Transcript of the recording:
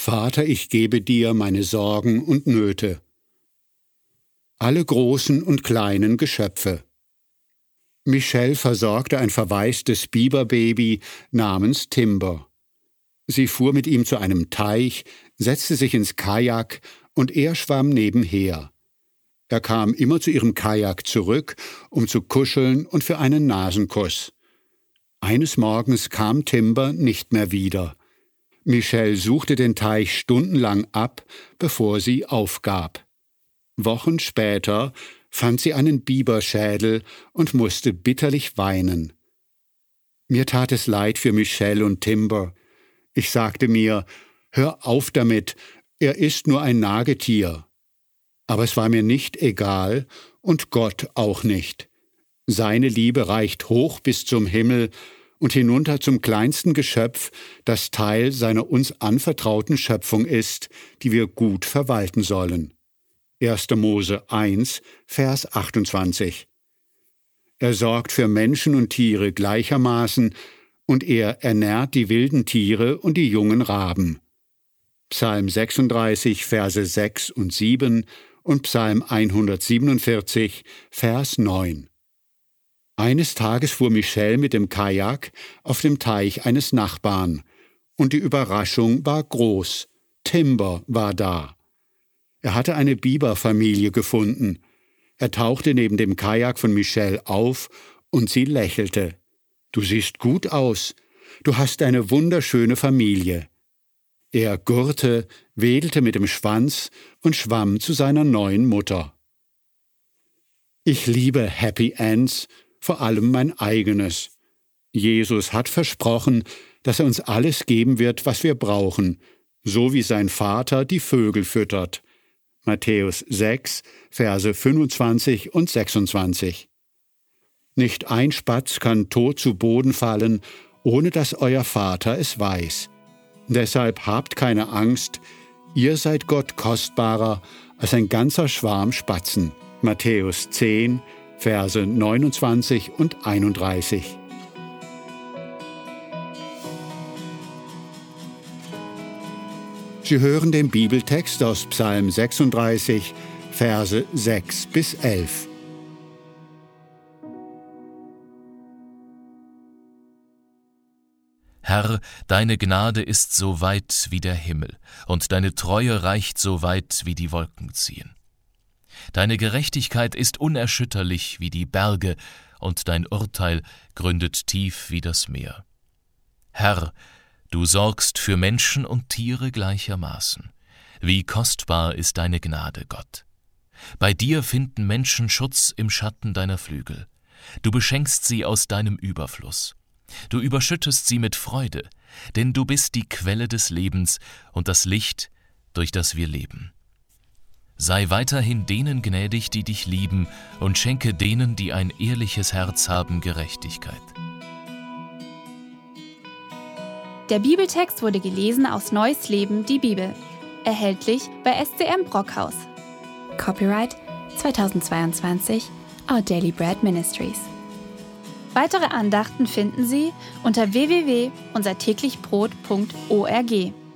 Vater, ich gebe dir meine Sorgen und Nöte. Alle großen und kleinen Geschöpfe. Michelle versorgte ein verwaistes Biberbaby namens Timber. Sie fuhr mit ihm zu einem Teich, setzte sich ins Kajak und er schwamm nebenher. Er kam immer zu ihrem Kajak zurück, um zu kuscheln und für einen Nasenkuss. Eines Morgens kam Timber nicht mehr wieder. Michelle suchte den Teich stundenlang ab, bevor sie aufgab. Wochen später fand sie einen Biberschädel und musste bitterlich weinen. Mir tat es leid für Michelle und Timber. Ich sagte mir, hör auf damit, er ist nur ein Nagetier. Aber es war mir nicht egal und Gott auch nicht. Seine Liebe reicht hoch bis zum Himmel und hinunter zum kleinsten Geschöpf, das Teil seiner uns anvertrauten Schöpfung ist, die wir gut verwalten sollen. 1. Mose 1, Vers 28. Er sorgt für Menschen und Tiere gleichermaßen, und er ernährt die wilden Tiere und die jungen Raben. Psalm 36, Verse 6 und 7 und Psalm 147, Vers 9. Eines Tages fuhr Michel mit dem Kajak auf dem Teich eines Nachbarn, und die Überraschung war groß. Timber war da. Er hatte eine Biberfamilie gefunden. Er tauchte neben dem Kajak von Michelle auf und sie lächelte. Du siehst gut aus. Du hast eine wunderschöne Familie. Er gurrte, wedelte mit dem Schwanz und schwamm zu seiner neuen Mutter. Ich liebe Happy Ends, vor allem mein eigenes. Jesus hat versprochen, dass er uns alles geben wird, was wir brauchen, so wie sein Vater die Vögel füttert. Matthäus 6, Verse 25 und 26. Nicht ein Spatz kann tot zu Boden fallen, ohne dass euer Vater es weiß. Deshalb habt keine Angst, ihr seid Gott kostbarer als ein ganzer Schwarm Spatzen. Matthäus 10, Verse 29 und 31. Sie hören den Bibeltext aus Psalm 36, Verse 6 bis 11. Herr, deine Gnade ist so weit wie der Himmel, und deine Treue reicht so weit wie die Wolken ziehen. Deine Gerechtigkeit ist unerschütterlich wie die Berge, und dein Urteil gründet tief wie das Meer. Herr, Du sorgst für Menschen und Tiere gleichermaßen. Wie kostbar ist deine Gnade, Gott. Bei dir finden Menschen Schutz im Schatten deiner Flügel. Du beschenkst sie aus deinem Überfluss. Du überschüttest sie mit Freude, denn du bist die Quelle des Lebens und das Licht, durch das wir leben. Sei weiterhin denen gnädig, die dich lieben, und schenke denen, die ein ehrliches Herz haben, Gerechtigkeit. Der Bibeltext wurde gelesen aus Neues Leben, die Bibel. Erhältlich bei SCM Brockhaus. Copyright 2022 Our Daily Bread Ministries. Weitere Andachten finden Sie unter www.unsertäglichbrot.org.